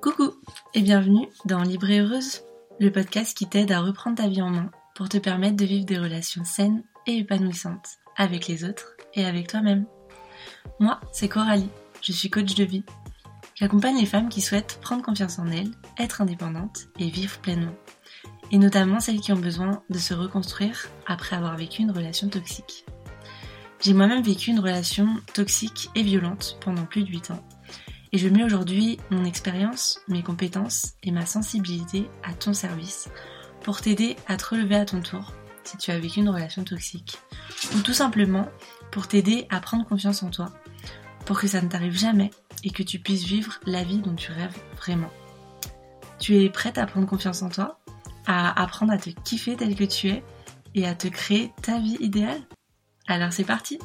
Coucou et bienvenue dans Libre Heureuse, le podcast qui t'aide à reprendre ta vie en main pour te permettre de vivre des relations saines et épanouissantes avec les autres et avec toi-même. Moi, c'est Coralie, je suis coach de vie. J'accompagne les femmes qui souhaitent prendre confiance en elles, être indépendantes et vivre pleinement. Et notamment celles qui ont besoin de se reconstruire après avoir vécu une relation toxique. J'ai moi-même vécu une relation toxique et violente pendant plus de 8 ans et je mets aujourd'hui mon expérience, mes compétences et ma sensibilité à ton service pour t'aider à te relever à ton tour si tu as vécu une relation toxique. Ou tout simplement pour t'aider à prendre confiance en toi, pour que ça ne t'arrive jamais et que tu puisses vivre la vie dont tu rêves vraiment. Tu es prête à prendre confiance en toi, à apprendre à te kiffer tel que tu es et à te créer ta vie idéale? Alors c'est parti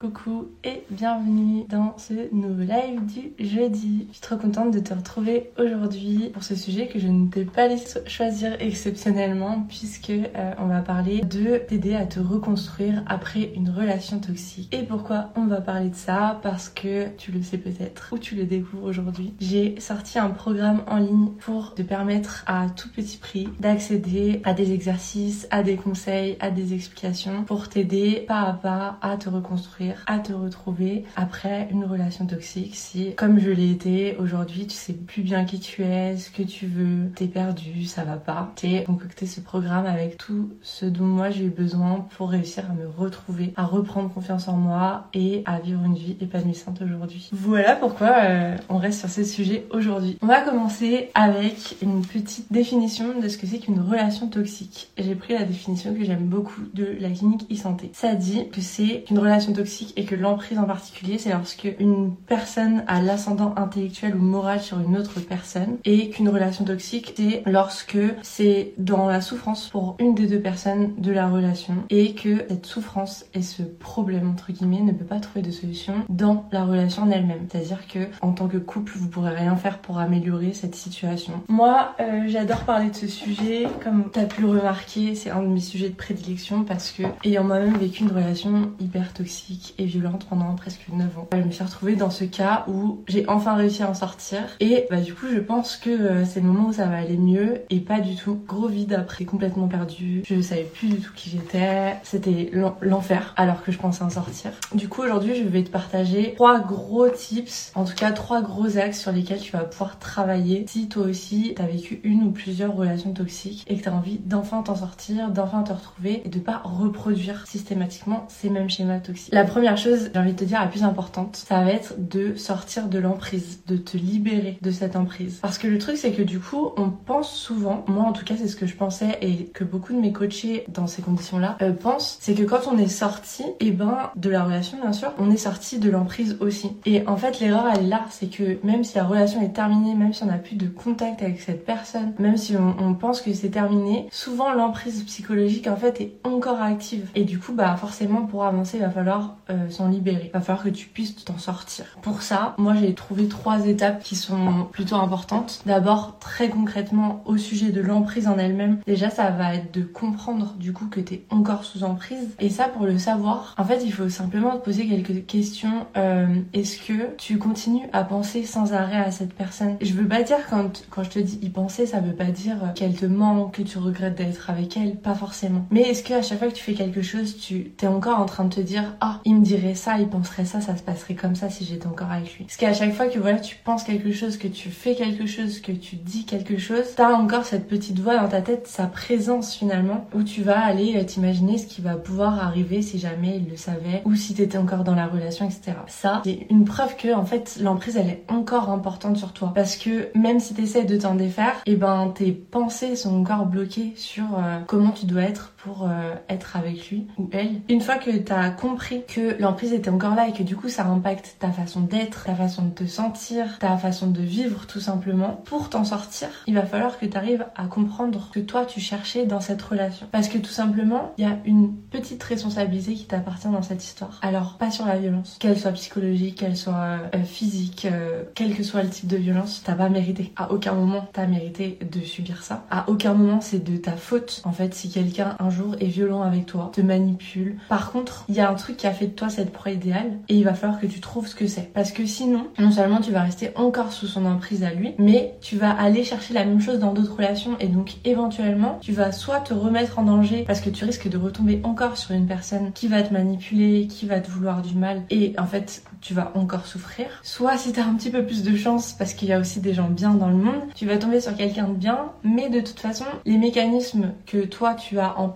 Coucou et bienvenue dans ce nouveau live du jeudi. Je suis trop contente de te retrouver aujourd'hui pour ce sujet que je ne t'ai pas laissé choisir exceptionnellement puisque euh, on va parler de t'aider à te reconstruire après une relation toxique. Et pourquoi on va parler de ça? Parce que tu le sais peut-être ou tu le découvres aujourd'hui. J'ai sorti un programme en ligne pour te permettre à tout petit prix d'accéder à des exercices, à des conseils, à des explications pour t'aider pas à pas à te reconstruire à te retrouver après une relation toxique si, comme je l'ai été aujourd'hui, tu sais plus bien qui tu es, ce que tu veux, t'es perdu, ça va pas. T'es concocté ce programme avec tout ce dont moi j'ai eu besoin pour réussir à me retrouver, à reprendre confiance en moi et à vivre une vie épanouissante aujourd'hui. Voilà pourquoi euh, on reste sur ce sujet aujourd'hui. On va commencer avec une petite définition de ce que c'est qu'une relation toxique. J'ai pris la définition que j'aime beaucoup de la clinique e-santé. Ça dit que c'est une relation toxique et que l'emprise en particulier, c'est lorsque une personne a l'ascendant intellectuel ou moral sur une autre personne et qu'une relation toxique, c'est lorsque c'est dans la souffrance pour une des deux personnes de la relation et que cette souffrance et ce problème entre guillemets ne peut pas trouver de solution dans la relation en elle-même. C'est-à-dire que en tant que couple, vous pourrez rien faire pour améliorer cette situation. Moi, euh, j'adore parler de ce sujet. Comme tu as pu le remarquer, c'est un de mes sujets de prédilection parce que ayant moi-même vécu une relation hyper toxique et violente pendant presque 9 ans. Je me suis retrouvée dans ce cas où j'ai enfin réussi à en sortir et bah du coup je pense que euh, c'est le moment où ça va aller mieux et pas du tout. Gros vide après, complètement perdu. Je savais plus du tout qui j'étais. C'était l'enfer alors que je pensais en sortir. Du coup aujourd'hui je vais te partager trois gros tips, en tout cas trois gros axes sur lesquels tu vas pouvoir travailler si toi aussi t'as vécu une ou plusieurs relations toxiques et que t'as envie d'enfin t'en sortir, d'enfin te retrouver et de pas reproduire systématiquement ces mêmes schémas toxiques. Chose, j'ai envie de te dire, la plus importante, ça va être de sortir de l'emprise, de te libérer de cette emprise. Parce que le truc, c'est que du coup, on pense souvent, moi en tout cas, c'est ce que je pensais et que beaucoup de mes coachés dans ces conditions-là euh, pensent, c'est que quand on est sorti, et eh ben, de la relation, bien sûr, on est sorti de l'emprise aussi. Et en fait, l'erreur, elle est là, c'est que même si la relation est terminée, même si on n'a plus de contact avec cette personne, même si on, on pense que c'est terminé, souvent l'emprise psychologique, en fait, est encore active. Et du coup, bah, forcément, pour avancer, il va falloir euh, s'en libérer. Va falloir que tu puisses t'en sortir. Pour ça, moi j'ai trouvé trois étapes qui sont plutôt importantes. D'abord, très concrètement, au sujet de l'emprise en elle-même, déjà ça va être de comprendre du coup que t'es encore sous emprise. Et ça, pour le savoir, en fait, il faut simplement te poser quelques questions. Euh, est-ce que tu continues à penser sans arrêt à cette personne? Je veux pas dire quand, quand je te dis y penser, ça veut pas dire qu'elle te manque, que tu regrettes d'être avec elle, pas forcément. Mais est-ce que à chaque fois que tu fais quelque chose, tu t'es encore en train de te dire ah il me dirait ça, il penserait ça, ça se passerait comme ça si j'étais encore avec lui. Parce qu'à chaque fois que voilà, tu penses quelque chose, que tu fais quelque chose, que tu dis quelque chose, t'as encore cette petite voix dans ta tête, sa présence finalement, où tu vas aller euh, t'imaginer ce qui va pouvoir arriver si jamais il le savait, ou si t'étais encore dans la relation, etc. Ça, c'est une preuve que en fait l'emprise elle est encore importante sur toi. Parce que même si t'essaies de t'en défaire, et eh ben tes pensées sont encore bloquées sur euh, comment tu dois être pour euh, être avec lui ou elle. Une fois que t'as compris que l'emprise était encore là et que du coup ça impacte ta façon d'être, ta façon de te sentir, ta façon de vivre tout simplement, pour t'en sortir, il va falloir que tu arrives à comprendre que toi tu cherchais dans cette relation. Parce que tout simplement, il y a une petite responsabilité qui t'appartient dans cette histoire. Alors, pas sur la violence, qu'elle soit psychologique, qu'elle soit euh, physique, euh, quel que soit le type de violence, t'as pas mérité. À aucun moment t'as mérité de subir ça. À aucun moment c'est de ta faute. En fait, si quelqu'un un jour est violent avec toi, te manipule. Par contre, il y a un truc qui a fait toi cette proie idéale et il va falloir que tu trouves ce que c'est. Parce que sinon, non seulement tu vas rester encore sous son emprise à lui, mais tu vas aller chercher la même chose dans d'autres relations et donc éventuellement tu vas soit te remettre en danger parce que tu risques de retomber encore sur une personne qui va te manipuler, qui va te vouloir du mal et en fait tu vas encore souffrir. Soit si t'as un petit peu plus de chance parce qu'il y a aussi des gens bien dans le monde, tu vas tomber sur quelqu'un de bien, mais de toute façon, les mécanismes que toi tu as en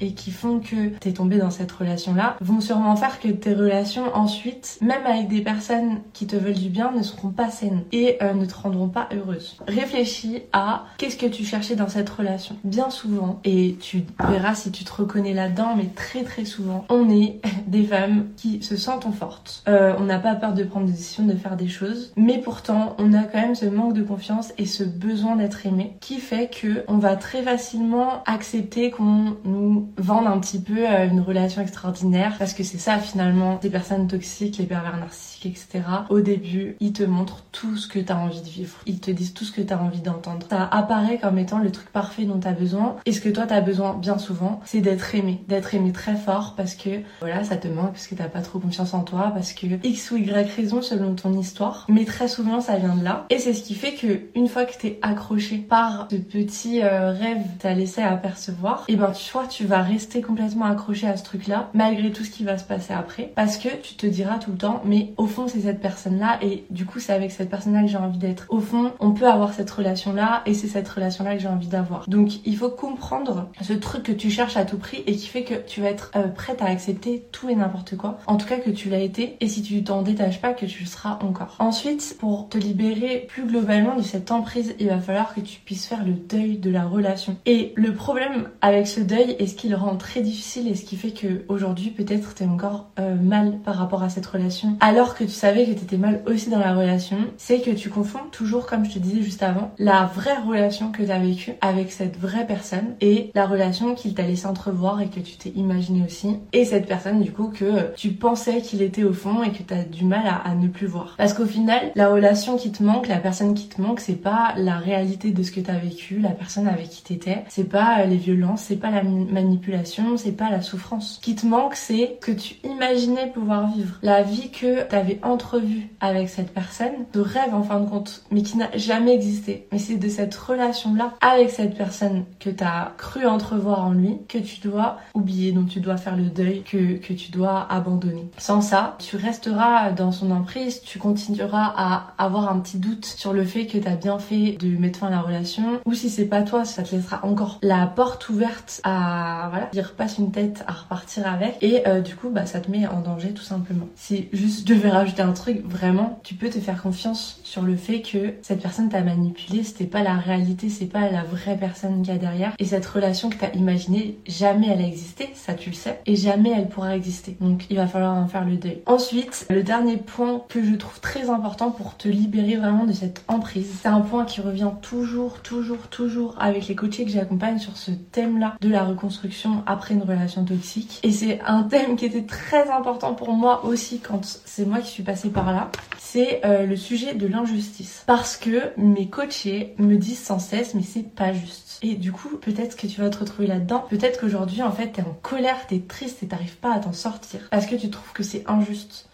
et qui font que t'es tombé dans cette relation-là vont sûrement faire que tes relations ensuite, même avec des personnes qui te veulent du bien, ne seront pas saines et euh, ne te rendront pas heureuse. Réfléchis à qu'est-ce que tu cherchais dans cette relation. Bien souvent, et tu verras si tu te reconnais là-dedans, mais très très souvent, on est des femmes qui se sentent fortes. Euh, on n'a pas peur de prendre des décisions, de faire des choses, mais pourtant on a quand même ce manque de confiance et ce besoin d'être aimé qui fait que on va très facilement accepter qu'on nous vende un petit peu euh, une relation extraordinaire parce que c'est ça finalement des personnes toxiques, les pervers narcissiques, etc. Au début, ils te montrent tout ce que tu as envie de vivre. Ils te disent tout ce que tu as envie d'entendre. Ça apparaît comme étant le truc parfait dont tu as besoin. Et ce que toi tu as besoin bien souvent, c'est d'être aimé, d'être aimé très fort parce que voilà, ça te manque parce que t'as pas trop confiance en toi, parce que X ou Y raison selon ton histoire. Mais très souvent ça vient de là. Et c'est ce qui fait que une fois que t'es accroché par ce petit euh, rêve que t'as laissé apercevoir, et eh ben tu vois, tu vas rester complètement accroché à ce truc-là, malgré tout ce qui va se passer après. Parce que tu te diras tout le temps, mais au fond c'est cette personne-là et du coup c'est avec cette personne-là que j'ai envie d'être. Au fond, on peut avoir cette relation-là et c'est cette relation-là que j'ai envie d'avoir. Donc il faut comprendre ce truc que tu cherches à tout prix et qui fait que tu vas être euh, prête à accepter tout et n'importe quoi. En tout cas que tu l'as été et si tu t'en détaches pas que tu le seras encore. Ensuite, pour te libérer plus globalement de cette emprise, il va falloir que tu puisses faire le deuil de la relation. Et le problème avec ce deuil et ce qui le rend très difficile et ce qui fait que aujourd'hui peut-être t'es encore euh, mal par rapport à cette relation? Alors que tu savais que t'étais mal aussi dans la relation, c'est que tu confonds toujours comme je te disais juste avant la vraie relation que t'as vécue avec cette vraie personne et la relation qu'il t'a laissé entrevoir et que tu t'es imaginé aussi. Et cette personne du coup que tu pensais qu'il était au fond et que t'as du mal à, ne plus voir. Parce qu'au final, la relation qui te manque, la personne qui te manque, c'est pas la réalité de ce que t'as vécu, la personne avec qui t'étais, c'est pas euh, les violences, c'est pas la manipulation, c'est pas la souffrance. Ce qui te manque, c'est que tu imaginais pouvoir vivre. La vie que t'avais entrevue avec cette personne, de rêve en fin de compte, mais qui n'a jamais existé. Mais c'est de cette relation-là avec cette personne que t'as cru entrevoir en lui que tu dois oublier, dont tu dois faire le deuil, que, que tu dois abandonner. Sans ça, tu resteras dans son emprise, tu continueras à avoir un petit doute sur le fait que t'as bien fait de mettre fin à la relation, ou si c'est pas toi, ça te laissera encore la porte ouverte à, voilà, dire passe une tête à repartir avec, et euh, du coup, bah, ça te met en danger tout simplement. Si juste je devais rajouter un truc, vraiment, tu peux te faire confiance sur le fait que cette personne t'a manipulé, c'était pas la réalité, c'est pas la vraie personne qu'il y a derrière, et cette relation que t'as imaginée, jamais elle a existé, ça tu le sais, et jamais elle pourra exister. Donc il va falloir en faire le deuil. Ensuite, le dernier point que je trouve très important pour te libérer vraiment de cette emprise. C'est un point qui revient toujours, toujours, toujours avec les coachés que j'accompagne sur ce thème-là de la reconstruction après une relation toxique. Et c'est un thème qui était très important pour moi aussi quand c'est moi qui suis passée par là. C'est euh, le sujet de l'injustice. Parce que mes coachés me disent sans cesse, mais c'est pas juste. Et du coup, peut-être que tu vas te retrouver là-dedans. Peut-être qu'aujourd'hui, en fait, t'es en colère, t'es triste et t'arrives pas à t'en sortir. Parce que tu trouves que c'est injuste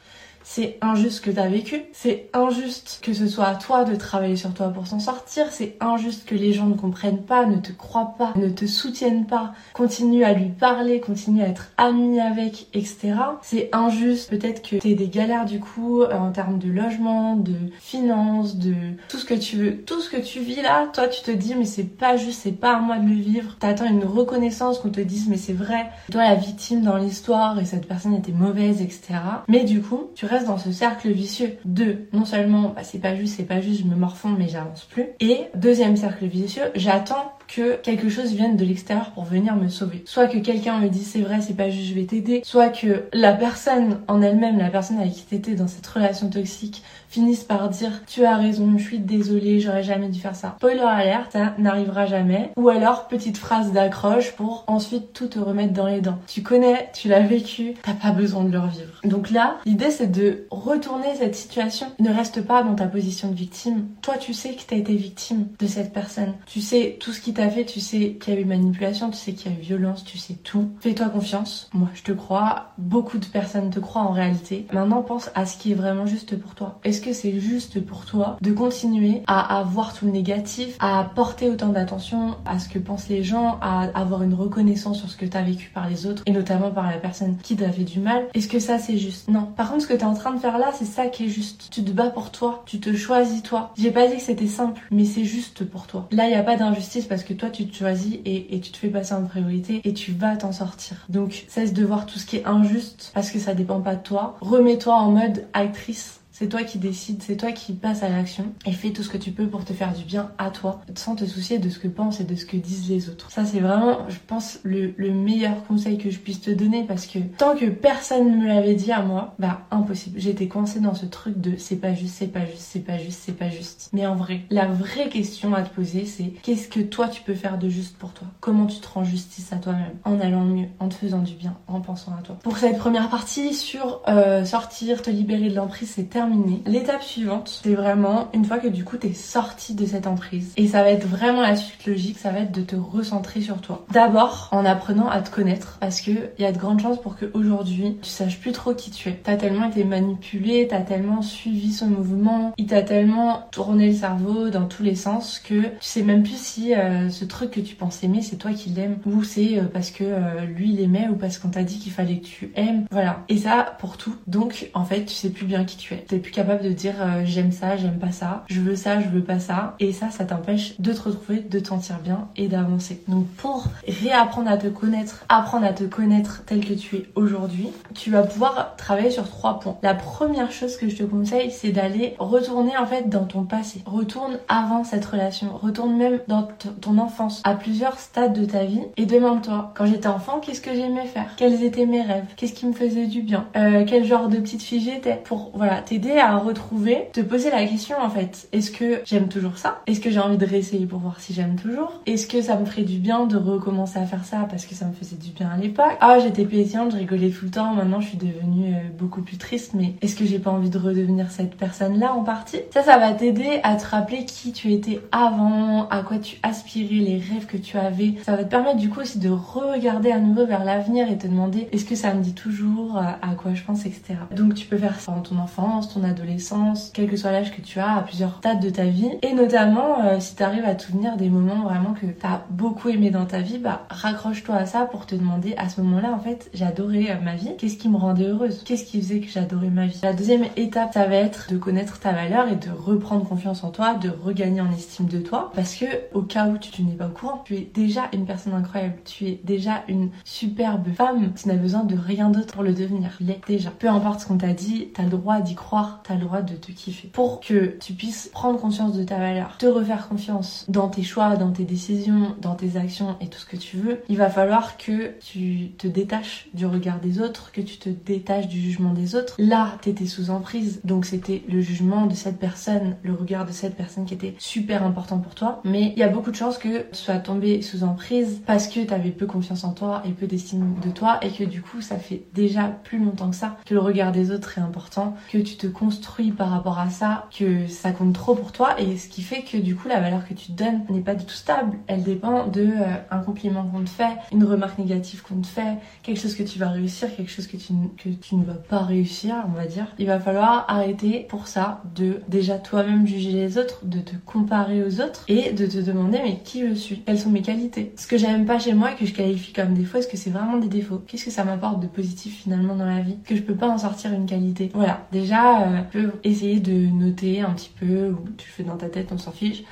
c'est injuste que t'as vécu, c'est injuste que ce soit à toi de travailler sur toi pour s'en sortir, c'est injuste que les gens ne comprennent pas, ne te croient pas, ne te soutiennent pas, continue à lui parler, continue à être ami avec, etc. C'est injuste peut-être que t'aies des galères du coup euh, en termes de logement, de finances, de tout ce que tu veux, tout ce que tu vis là, toi tu te dis mais c'est pas juste, c'est pas à moi de le vivre. T'attends une reconnaissance qu'on te dise mais c'est vrai, toi la victime dans l'histoire et cette personne était mauvaise, etc. Mais du coup, tu restes dans ce cercle vicieux de non seulement bah, c'est pas juste, c'est pas juste, je me morfonds mais j'avance plus. Et deuxième cercle vicieux, j'attends que quelque chose vienne de l'extérieur pour venir me sauver. Soit que quelqu'un me dise c'est vrai, c'est pas juste, je vais t'aider. Soit que la personne en elle-même, la personne avec qui t'étais dans cette relation toxique, finisse par dire tu as raison, je suis désolée, j'aurais jamais dû faire ça. Spoiler alert, ça n'arrivera jamais. Ou alors petite phrase d'accroche pour ensuite tout te remettre dans les dents. Tu connais, tu l'as vécu, t'as pas besoin de le revivre. Donc là, l'idée c'est de retourner cette situation. Ne reste pas dans ta position de victime. Toi, tu sais que t'as été victime de cette personne. Tu sais tout ce qui t'as fait, tu sais qu'il y a eu manipulation, tu sais qu'il y a eu violence, tu sais tout. Fais-toi confiance. Moi, je te crois. Beaucoup de personnes te croient en réalité. Maintenant, pense à ce qui est vraiment juste pour toi. Est-ce que c'est juste pour toi de continuer à avoir tout le négatif, à porter autant d'attention à ce que pensent les gens, à avoir une reconnaissance sur ce que t'as vécu par les autres et notamment par la personne qui t'a fait du mal? Est-ce que ça c'est juste? Non. Par contre, ce que t'es en train de faire là, c'est ça qui est juste. Tu te bats pour toi, tu te choisis toi. J'ai pas dit que c'était simple, mais c'est juste pour toi. Là, il y a pas d'injustice parce que toi, tu te choisis et, et tu te fais passer en priorité et tu vas t'en sortir. Donc, cesse de voir tout ce qui est injuste parce que ça dépend pas de toi. Remets-toi en mode actrice c'est toi qui décides, c'est toi qui passes à l'action et fais tout ce que tu peux pour te faire du bien à toi, sans te soucier de ce que pensent et de ce que disent les autres. Ça, c'est vraiment, je pense, le, meilleur conseil que je puisse te donner parce que tant que personne ne me l'avait dit à moi, bah impossible. J'étais coincée dans ce truc de c'est pas juste, c'est pas juste, c'est pas juste, c'est pas juste. Mais en vrai, la vraie question à te poser, c'est qu'est-ce que toi tu peux faire de juste pour toi? Comment tu te rends justice à toi-même? En allant mieux, en te faisant du bien, en pensant à toi. Pour cette première partie sur euh, sortir, te libérer de l'emprise, c'est terminé L'étape suivante, c'est vraiment une fois que du coup t'es sorti de cette emprise. Et ça va être vraiment la suite logique, ça va être de te recentrer sur toi. D'abord en apprenant à te connaître, parce que il y a de grandes chances pour que aujourd'hui tu saches plus trop qui tu es. T'as tellement été manipulé, t'as tellement suivi son mouvement, il t'a tellement tourné le cerveau dans tous les sens que tu sais même plus si euh, ce truc que tu penses aimer c'est toi qui l'aimes ou c'est euh, parce que euh, lui il aimait ou parce qu'on t'a dit qu'il fallait que tu aimes. Voilà. Et ça pour tout. Donc en fait tu sais plus bien qui tu es capable de dire euh, j'aime ça, j'aime pas ça, je veux ça, je veux pas ça. Et ça, ça t'empêche de te retrouver, de te sentir bien et d'avancer. Donc pour réapprendre à te connaître, apprendre à te connaître tel que tu es aujourd'hui, tu vas pouvoir travailler sur trois points. La première chose que je te conseille, c'est d'aller retourner en fait dans ton passé. Retourne avant cette relation, retourne même dans ton enfance, à plusieurs stades de ta vie et demande-toi, quand j'étais enfant, qu'est-ce que j'aimais faire? Quels étaient mes rêves? Qu'est-ce qui me faisait du bien? Euh, Quel genre de petite fille j'étais Pour voilà, t'aider à retrouver, te poser la question en fait, est-ce que j'aime toujours ça? Est-ce que j'ai envie de réessayer pour voir si j'aime toujours? Est-ce que ça me ferait du bien de recommencer à faire ça parce que ça me faisait du bien à l'époque? Ah j'étais pétillante, je rigolais tout le temps, maintenant je suis devenue euh, beaucoup plus triste, mais est-ce que j'ai pas envie de redevenir cette personne-là en partie? Ça, ça va t'aider à te rappeler qui tu étais avant, à quoi tu aspirais, les rêves que tu avais. Ça va te permettre du coup aussi de regarder à nouveau vers l'avenir et te demander est-ce que ça me dit toujours euh, à quoi je pense, etc. Donc tu peux faire ça dans ton enfance, ton adolescence, quel que soit l'âge que tu as, à plusieurs stades de ta vie. Et notamment, euh, si tu arrives à te souvenir des moments vraiment que tu as beaucoup aimé dans ta vie, bah raccroche-toi à ça pour te demander à ce moment-là, en fait, j'adorais euh, ma vie. Qu'est-ce qui me rendait heureuse? Qu'est-ce qui faisait que j'adorais ma vie? La deuxième étape, ça va être de connaître ta valeur et de reprendre confiance en toi, de regagner en estime de toi. Parce que au cas où tu, n'es pas au courant, tu es déjà une personne incroyable. Tu es déjà une superbe femme. Tu n'as besoin de rien d'autre pour le devenir. L'est déjà. Peu importe ce qu'on t'a dit, t'as le droit d'y croire, t'as le droit de te kiffer. Pour que tu puisses prendre conscience de ta valeur, te refaire confiance dans tes choix, dans tes décisions, dans tes actions et tout ce que tu veux, il va falloir que tu te détaches du regard des autres, que tu te détaches du jugement des autres. Là, t'étais sous emprise, donc c'était le jugement de cette personne, le regard de cette personne qui était super important pour toi. Mais il y a beaucoup de chances que tu sois tombé sous emprise parce que t'avais peu confiance en toi et peu d'estime de toi et que du coup, ça fait déjà plus longtemps que ça que le regard des autres est important, que tu te construis par rapport à ça, que ça compte trop pour toi et ce qui fait que du coup la valeur que tu te donnes n'est pas du tout stable. Elle dépend de euh, un compliment qu'on te fait, une remarque négative qu'on te fait, quelque chose que tu vas réussir, quelque chose que tu, que tu ne vas pas réussir, on va dire. Il va falloir arrêter pour ça de déjà toi-même juger les autres, de te comparer aux autres et de te demander mais qui je suis, quelles sont mes qualités? Ce que j'aime pas chez moi et que je qualifie comme défaut, est-ce que c'est vraiment des défauts? Qu'est-ce que ça m'apporte de positif finalement dans la vie? Que je peux pas en sortir une qualité. Voilà, déjà, euh, peux essayer de noter un petit peu, ou tu fais dans ta tête, on s'en fiche,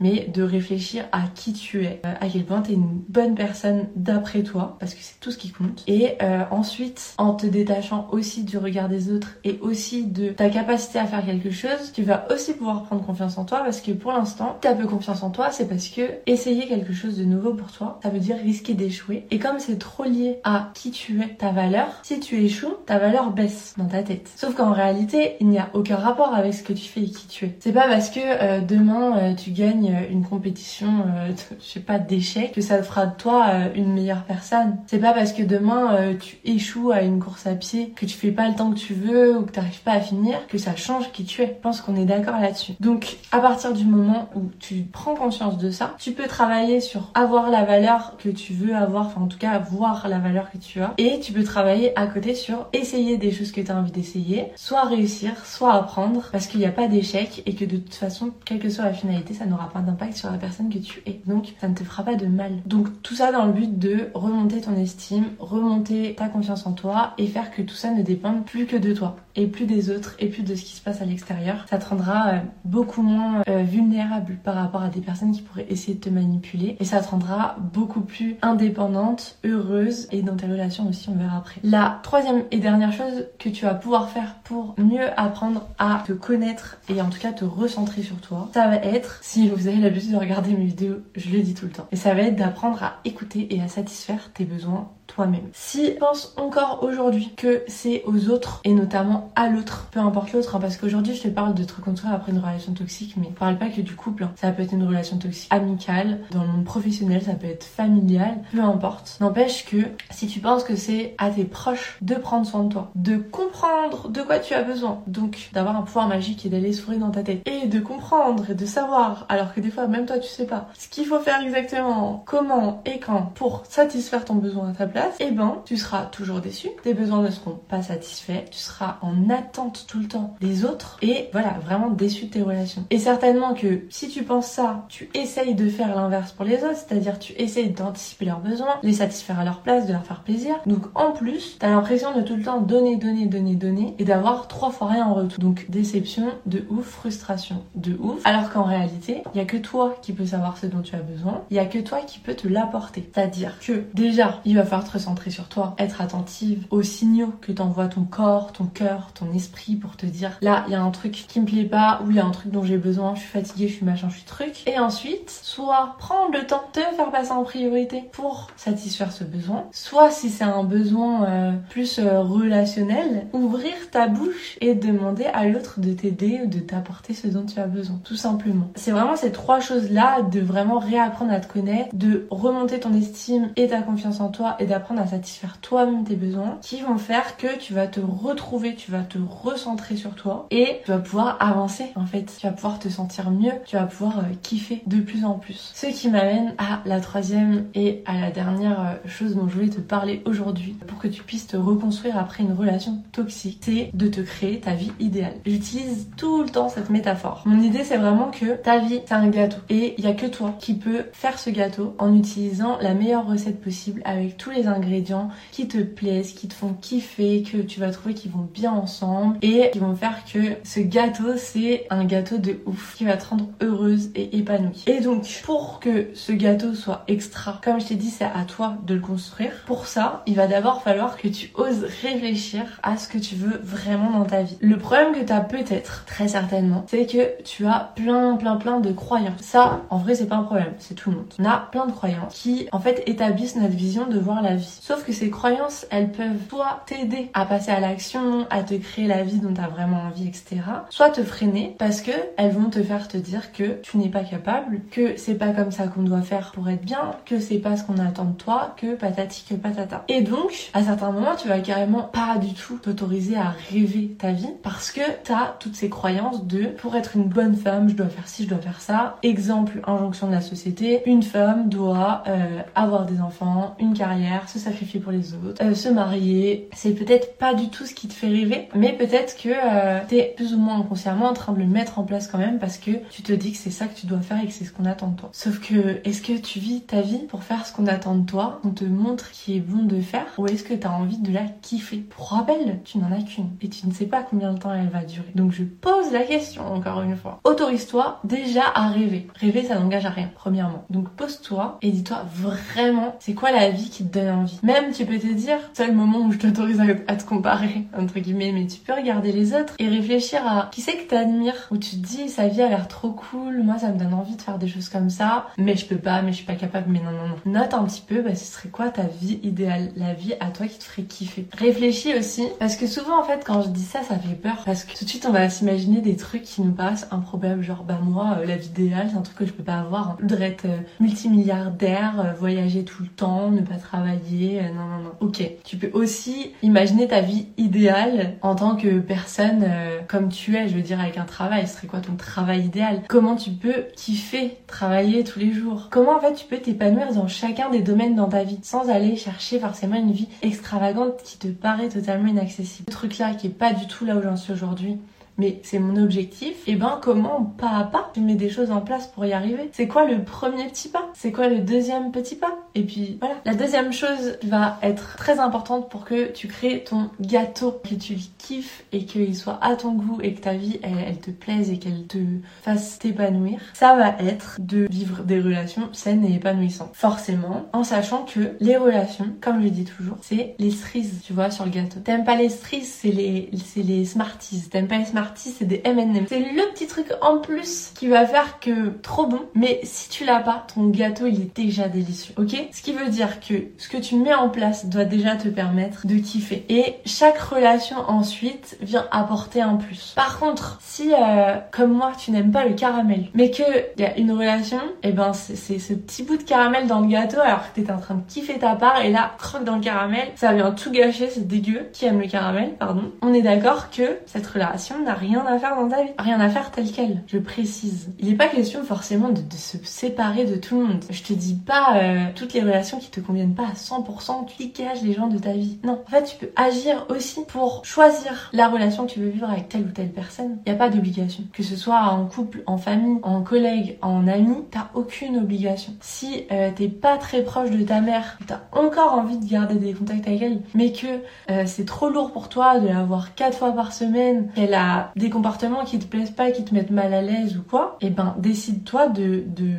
mais de réfléchir à qui tu es, euh, à quel point tu es une bonne personne d'après toi, parce que c'est tout ce qui compte. Et euh, ensuite, en te détachant aussi du regard des autres et aussi de ta capacité à faire quelque chose, tu vas aussi pouvoir prendre confiance en toi, parce que pour l'instant, tu as peu confiance en toi, c'est parce que essayer quelque chose de nouveau pour toi, ça veut dire risquer d'échouer. Et comme c'est trop lié à qui tu es, ta valeur, si tu échoues, ta valeur baisse dans ta tête. Sauf qu'en réalité, il n'y a aucun rapport avec ce que tu fais et qui tu es. C'est pas parce que euh, demain tu gagnes gagnes une compétition, euh, je sais pas, d'échecs, que ça fera de toi euh, une meilleure personne. C'est pas parce que demain euh, tu échoues à une course à pied, que tu fais pas le temps que tu veux ou que t'arrives pas à finir, que ça change qui tu es. Je pense qu'on est d'accord là-dessus. Donc à partir du moment où tu prends conscience de ça, tu peux travailler sur avoir la valeur que tu veux avoir, enfin en tout cas voir la valeur que tu as, et tu peux travailler à côté sur essayer des choses que tu as envie d'essayer, soit réussir, soit apprendre, parce qu'il n'y a pas d'échec et que de toute façon, quelle que soit la finalité, ça n'aura d'impact sur la personne que tu es. Donc ça ne te fera pas de mal. Donc tout ça dans le but de remonter ton estime, remonter ta confiance en toi et faire que tout ça ne dépende plus que de toi et plus des autres et plus de ce qui se passe à l'extérieur. Ça te rendra euh, beaucoup moins euh, vulnérable par rapport à des personnes qui pourraient essayer de te manipuler et ça te rendra beaucoup plus indépendante, heureuse et dans tes relations aussi, on verra après. La troisième et dernière chose que tu vas pouvoir faire pour mieux apprendre à te connaître et en tout cas te recentrer sur toi, ça va être, si vous avez l'habitude de regarder mes vidéos, je le dis tout le temps, et ça va être d'apprendre à écouter et à satisfaire tes besoins toi-même. Si tu penses encore aujourd'hui que c'est aux autres et notamment à l'autre, peu importe l'autre, hein, parce qu'aujourd'hui je te parle de te reconstruire après une relation toxique, mais je parle pas que du couple. Hein. Ça peut être une relation toxique amicale, dans le monde professionnel, ça peut être familial, peu importe. N'empêche que si tu penses que c'est à tes proches de prendre soin de toi, de comprendre de quoi tu as besoin, donc d'avoir un pouvoir magique et d'aller sourire dans ta tête, et de comprendre et de savoir, alors que des fois même toi tu sais pas ce qu'il faut faire exactement, comment et quand pour satisfaire ton besoin à ta place, et eh ben tu seras toujours déçu, tes besoins ne seront pas satisfaits, tu seras en attente tout le temps des autres et voilà, vraiment déçu de tes relations. Et certainement que si tu penses ça, tu essayes de faire l'inverse pour les autres, c'est-à-dire tu essayes d'anticiper leurs besoins, les satisfaire à leur place, de leur faire plaisir. Donc en plus, t'as l'impression de tout le temps donner, donner, donner, donner et d'avoir trois fois rien en retour. Donc déception, de ouf, frustration, de ouf. Alors qu'en réalité, il y a que toi qui peux savoir ce dont tu as besoin, il y a que toi qui peux te l'apporter. C'est-à-dire que déjà, il va falloir te recentrer sur toi, être attentive aux signaux que t'envoie ton corps, ton cœur, ton esprit pour te dire là, il y a un truc qui me plaît pas ou il y a un truc dont j'ai besoin, je suis fatiguée, je suis machin, je suis truc. Et ensuite, soit prendre le temps de faire passer en priorité pour satisfaire ce besoin, soit si c'est un besoin euh, plus euh, relationnel, ouvrir ta bouche et demander à l'autre de t'aider ou de t'apporter ce dont tu as besoin, tout simplement. C'est vraiment ces trois choses-là de vraiment réapprendre à te connaître, de remonter ton estime et ta confiance en toi et d'apprendre à satisfaire toi-même tes besoins qui vont faire que tu vas te retrouver, tu vas te recentrer sur toi et tu vas pouvoir avancer en fait. Tu vas pouvoir te sentir mieux, tu vas pouvoir euh, kiffer de plus en plus. Ce qui m'amène à la troisième et à la dernière euh, chose dont je voulais te parler aujourd'hui pour que tu puisses te reconstruire après une relation toxique, c'est de te créer ta vie idéale. J'utilise tout le temps cette métaphore. Mon idée c'est vraiment que ta vie c'est un gâteau et il y a que toi qui peux faire ce gâteau en utilisant la meilleure recette possible avec tous les ingrédients qui te plaisent, qui te font kiffer, que tu vas trouver qui vont bien ensemble et qui vont faire que ce gâteau c'est un gâteau de ouf qui va te rendre heureuse et épanouie. Et donc pour que ce gâteau soit extra, comme je t'ai dit c'est à toi de le construire. Pour ça, il va d'abord falloir que tu oses réfléchir à ce que tu veux vraiment dans ta vie. Le problème que tu as peut-être, très certainement, c'est que tu as plein plein plein de croyances. Ça, en vrai, c'est pas un problème, c'est tout le monde. On a plein de croyances qui en fait établissent notre vision de voir la Sauf que ces croyances, elles peuvent soit t'aider à passer à l'action, à te créer la vie dont tu as vraiment envie, etc. Soit te freiner parce que elles vont te faire te dire que tu n'es pas capable, que c'est pas comme ça qu'on doit faire pour être bien, que c'est pas ce qu'on attend de toi, que patati que patata. Et donc, à certains moments, tu vas carrément pas du tout t'autoriser à rêver ta vie parce que t'as toutes ces croyances de pour être une bonne femme, je dois faire ci, je dois faire ça. Exemple, injonction de la société, une femme doit euh, avoir des enfants, une carrière, se sacrifier pour les autres, euh, se marier. C'est peut-être pas du tout ce qui te fait rêver, mais peut-être que euh, t'es plus ou moins inconsciemment en train de le mettre en place quand même parce que tu te dis que c'est ça que tu dois faire et que c'est ce qu'on attend de toi. Sauf que est-ce que tu vis ta vie pour faire ce qu'on attend de toi, qu'on te montre qui est bon de faire, ou est-ce que t'as envie de la kiffer? Pour rappel, tu n'en as qu'une et tu ne sais pas combien de temps elle va durer. Donc je pose la question encore une fois. Autorise-toi déjà à rêver. Rêver, ça n'engage à rien, premièrement. Donc pose-toi et dis-toi vraiment, c'est quoi la vie qui te donne Même tu peux te dire, seul moment où je t'autorise à, te comparer, entre guillemets, mais tu peux regarder les autres et réfléchir à qui c'est que t'admires, où tu te dis sa vie a l'air trop cool, moi ça me donne envie de faire des choses comme ça, mais je peux pas, mais je suis pas capable, mais non, non, non. Note un petit peu, bah, ce serait quoi ta vie idéale, la vie à toi qui te ferait kiffer. Réfléchis aussi, parce que souvent en fait quand je dis ça, ça fait peur, parce que tout de suite on va s'imaginer des trucs qui nous paraissent improbables, genre bah moi, euh, la vie idéale c'est un truc que je peux pas avoir, hein. je voudrais être multimilliardaire, euh, voyager tout le temps, ne pas travailler, non, non, non. Ok, tu peux aussi imaginer ta vie idéale en tant que personne comme tu es, je veux dire avec un travail, ce serait quoi ton travail idéal? Comment tu peux kiffer travailler tous les jours? Comment en fait tu peux t'épanouir dans chacun des domaines dans ta vie sans aller chercher forcément une vie extravagante qui te paraît totalement inaccessible? Le truc là qui est pas du tout là où j'en suis aujourd'hui mais c'est mon objectif, et ben comment pas à pas tu mets des choses en place pour y arriver C'est quoi le premier petit pas? C'est quoi le deuxième petit pas? Et puis voilà. La deuxième chose va être très importante pour que tu crées ton gâteau, que tu le kiffes et qu'il soit à ton goût et que ta vie elle, te plaise et qu'elle te fasse t'épanouir. Ça va être de vivre des relations saines et épanouissantes. Forcément, en sachant que les relations, comme je dis toujours, c'est les cerises, tu vois, sur le gâteau. T'aimes pas les cerises, c'est les, c'est les Smarties. T'aimes pas les Smarties c'est des M&M. C'est le petit truc en plus qui va faire que trop bon. Mais si tu l'as pas, ton gâteau il est déjà délicieux. Ok? Ce qui veut dire que ce que tu mets en place doit déjà te permettre de kiffer. Et chaque relation ensuite vient apporter un plus. Par contre, si euh, comme moi tu n'aimes pas le caramel, mais que il y a une relation, et eh ben c'est ce petit bout de caramel dans le gâteau alors que t'es en train de kiffer ta part et là croque dans le caramel, ça vient tout gâcher, c'est dégueu. Qui aime le caramel, pardon? On est d'accord que cette relation n'a rien à faire dans ta vie. Rien à faire tel quel, je précise. Il n'est pas question forcément de, se séparer de tout le monde. Je te dis pas euh, toutes les relations qui te conviennent pas à 100%, tu dégages les gens de ta vie. Non, en fait, tu peux agir aussi pour choisir la relation que tu veux vivre avec telle ou telle personne. Il n'y a pas d'obligation. Que ce soit en couple, en famille, en collègue, en ami, t'as aucune obligation. Si euh, t'es pas très proche de ta mère, t'as encore envie de garder des contacts avec elle, mais que euh, c'est trop lourd pour toi de la voir quatre fois par semaine, qu'elle a des comportements qui te plaisent pas, qui te mettent mal à l'aise ou quoi, et eh ben décide-toi de, de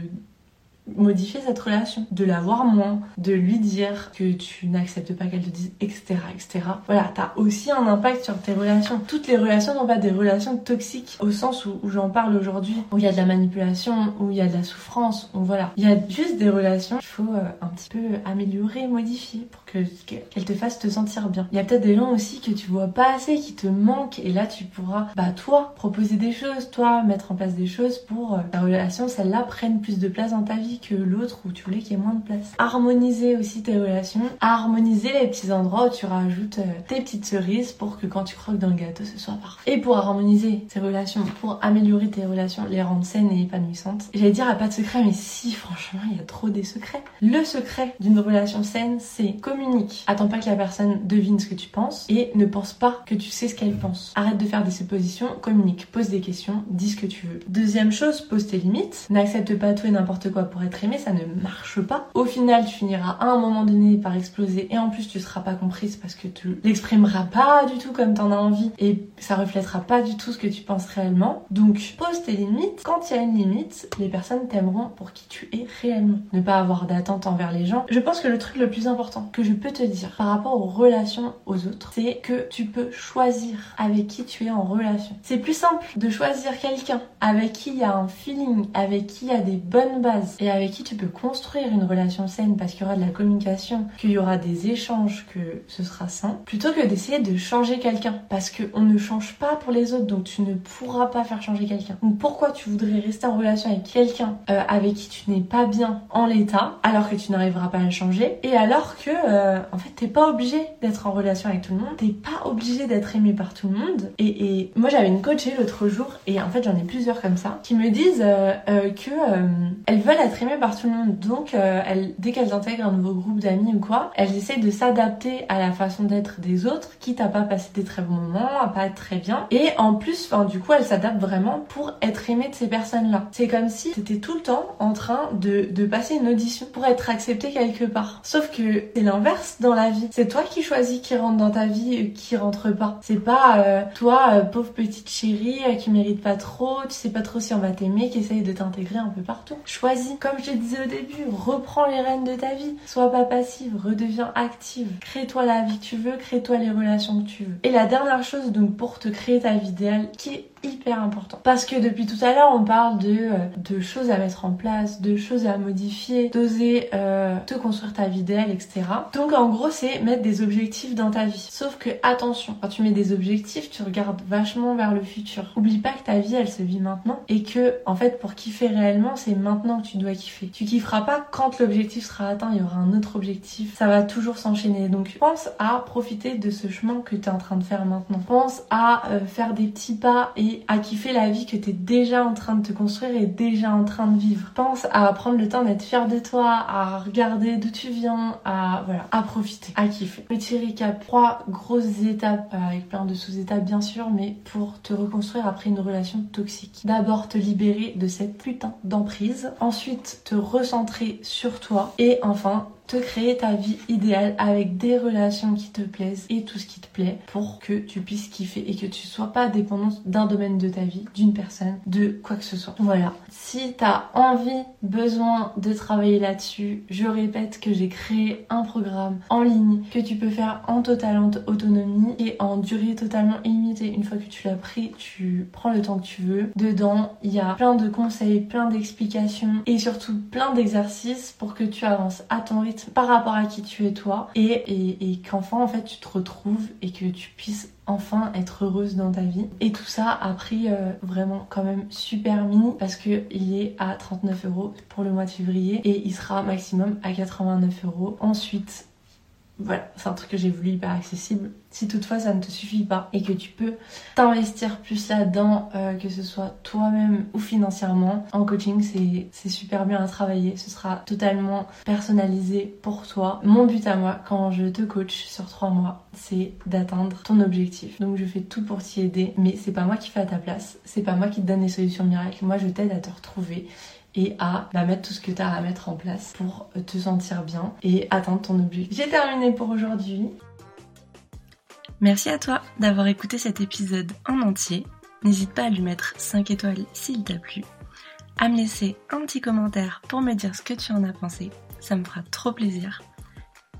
modifier cette relation, de la voir moins, de lui dire que tu n'acceptes pas qu'elle te dise, etc., etc. Voilà, t'as aussi un impact sur tes relations. Toutes les relations n'ont pas des relations toxiques au sens où, j'en parle aujourd'hui, où il y a de la manipulation, où il y a de la souffrance, où voilà. Il y a juste des relations qu'il faut euh, un petit peu améliorer, modifier pour que qu'elles te fassent te sentir bien. Il y a peut-être des gens aussi que tu vois pas assez, qui te manquent, et là tu pourras, bah toi, proposer des choses, toi, mettre en place des choses pour euh, ta relation, celle-là, prenne plus de place dans ta vie que l'autre où tu voulais qu'il y ait moins de place. Harmoniser aussi tes relations, harmoniser les petits endroits où tu rajoutes euh, tes petites cerises pour que quand tu croques dans le gâteau, ce soit parfait. Et pour harmoniser tes relations, pour améliorer tes relations, les rendre saines et épanouissantes, j'allais dire à pas de secret, mais si franchement il y a trop des secrets. Le secret d'une relation saine, c'est communique. Attends pas que la personne devine ce que tu penses et ne pense pas que tu sais ce qu'elle pense. Arrête de faire des suppositions, communique, pose des questions, dis ce que tu veux. Deuxième chose, pose tes limites. N'accepte pas tout et n'importe quoi pour être aimé, ça ne marche pas. Au final, tu finiras à un moment donné par exploser et en plus tu seras pas comprise parce que tu l'exprimeras pas du tout comme t'en as envie et ça reflètera pas du tout ce que tu penses réellement. Donc pose tes limites. Quand il y a une limite, les personnes t'aimeront pour qui tu es réellement. Ne pas avoir d'attente envers les gens. Je pense que le truc le plus important que je peux te dire par rapport aux relations aux autres, c'est que tu peux choisir avec qui tu es en relation. C'est plus simple de choisir quelqu'un avec qui il y a un feeling, avec qui il y a des bonnes bases et avec qui tu peux construire une relation saine parce qu'il y aura de la communication, qu'il y aura des échanges, que ce sera sain, plutôt que d'essayer de changer quelqu'un parce qu'on ne change pas pour les autres donc tu ne pourras pas faire changer quelqu'un. Donc pourquoi tu voudrais rester en relation avec quelqu'un euh, avec qui tu n'es pas bien en l'état alors que tu n'arriveras pas à le changer et alors que euh, en fait t'es pas obligé d'être en relation avec tout le monde, t'es pas obligé d'être aimé par tout le monde et, moi j'avais une coachée l'autre jour et en fait j'en ai plusieurs comme ça qui me disent euh, que elles veulent être aimées par tout le monde. Donc, euh, dès qu'elles intègrent un nouveau groupe d'amis ou quoi, elles essayent de s'adapter à la façon d'être des autres, quitte à pas passer des très bons moments, à pas être très bien. Et en plus, du coup, elles s'adaptent vraiment pour être aimées de ces personnes-là. C'est comme si t'étais tout le temps en train de, passer une audition pour être accepté quelque part. Sauf que c'est l'inverse dans la vie. C'est toi qui choisis qui rentre dans ta vie et qui rentre pas. C'est pas euh, toi, euh, pauvre petite chérie euh, qui mérite pas trop, tu sais pas trop si on va t'aimer, qui essaye de t'intégrer un peu partout. Choisis. Comme je te disais au début, reprends les rênes de ta vie. Sois pas passive, redeviens active. Crée-toi la vie que tu veux, crée-toi les relations que tu veux. Et la dernière chose, donc pour te créer ta vie idéale, qui est hyper important. Parce que depuis tout à l'heure, on parle de, euh, de choses à mettre en place, de choses à modifier, d'oser euh, te construire ta vie idéale, etc. Donc en gros, c'est mettre des objectifs dans ta vie. Sauf que attention, quand tu mets des objectifs, tu regardes vachement vers le futur. Oublie pas que ta vie, elle se vit maintenant et que en fait, pour kiffer réellement, c'est maintenant que tu dois kiffer. Tu kifferas pas quand l'objectif sera atteint, il y aura un autre objectif. Ça va toujours s'enchaîner. Donc pense à profiter de ce chemin que tu es en train de faire maintenant. Pense à euh, faire des petits pas et à kiffer la vie que tu es déjà en train de te construire et déjà en train de vivre. Pense à prendre le temps d'être fier de toi, à regarder d'où tu viens, à voilà, à profiter, à kiffer. Petit récap, trois grosses étapes euh, avec plein de sous-étapes bien sûr, mais pour te reconstruire après une relation toxique. D'abord te libérer de cette putain d'emprise, ensuite te recentrer sur toi et enfin te créer ta vie idéale avec des relations qui te plaisent et tout ce qui te plaît pour que tu puisses kiffer et que tu sois pas dépendante d'un domaine de ta vie, d'une personne, de quoi que ce soit. Voilà. Si t'as envie, besoin de travailler là-dessus, je répète que j'ai créé un programme en ligne que tu peux faire en totale autonomie et en durée totalement illimitée. Une fois que tu l'as pris, tu prends le temps que tu veux. Dedans, il y a plein de conseils, plein d'explications et surtout plein d'exercices pour que tu avances à ton rythme par rapport à qui tu es toi et, qu'enfin en fait tu te retrouves et que tu puisses enfin être heureuse dans ta vie. Et tout ça a pris euh, vraiment quand même super mini parce que il est à 39 euros pour le mois de février et il sera maximum à 89 euros. Ensuite, voilà, c'est un truc que j'ai voulu hyper accessible. Si toutefois ça ne te suffit pas et que tu peux t'investir plus là-dedans, euh, que ce soit toi-même ou financièrement, en coaching c'est super bien à travailler. Ce sera totalement personnalisé pour toi. Mon but à moi quand je te coach sur trois mois, c'est d'atteindre ton objectif. Donc je fais tout pour t'y aider, mais c'est pas moi qui fais à ta place. C'est pas moi qui te donne les solutions miracles. Moi je t'aide à te retrouver et à mettre tout ce que tu as à mettre en place pour te sentir bien et atteindre ton objectif. J'ai terminé pour aujourd'hui. Merci à toi d'avoir écouté cet épisode en entier. N'hésite pas à lui mettre 5 étoiles s'il t'a plu, à me laisser un petit commentaire pour me dire ce que tu en as pensé, ça me fera trop plaisir.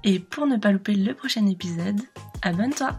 Et pour ne pas louper le prochain épisode, abonne-toi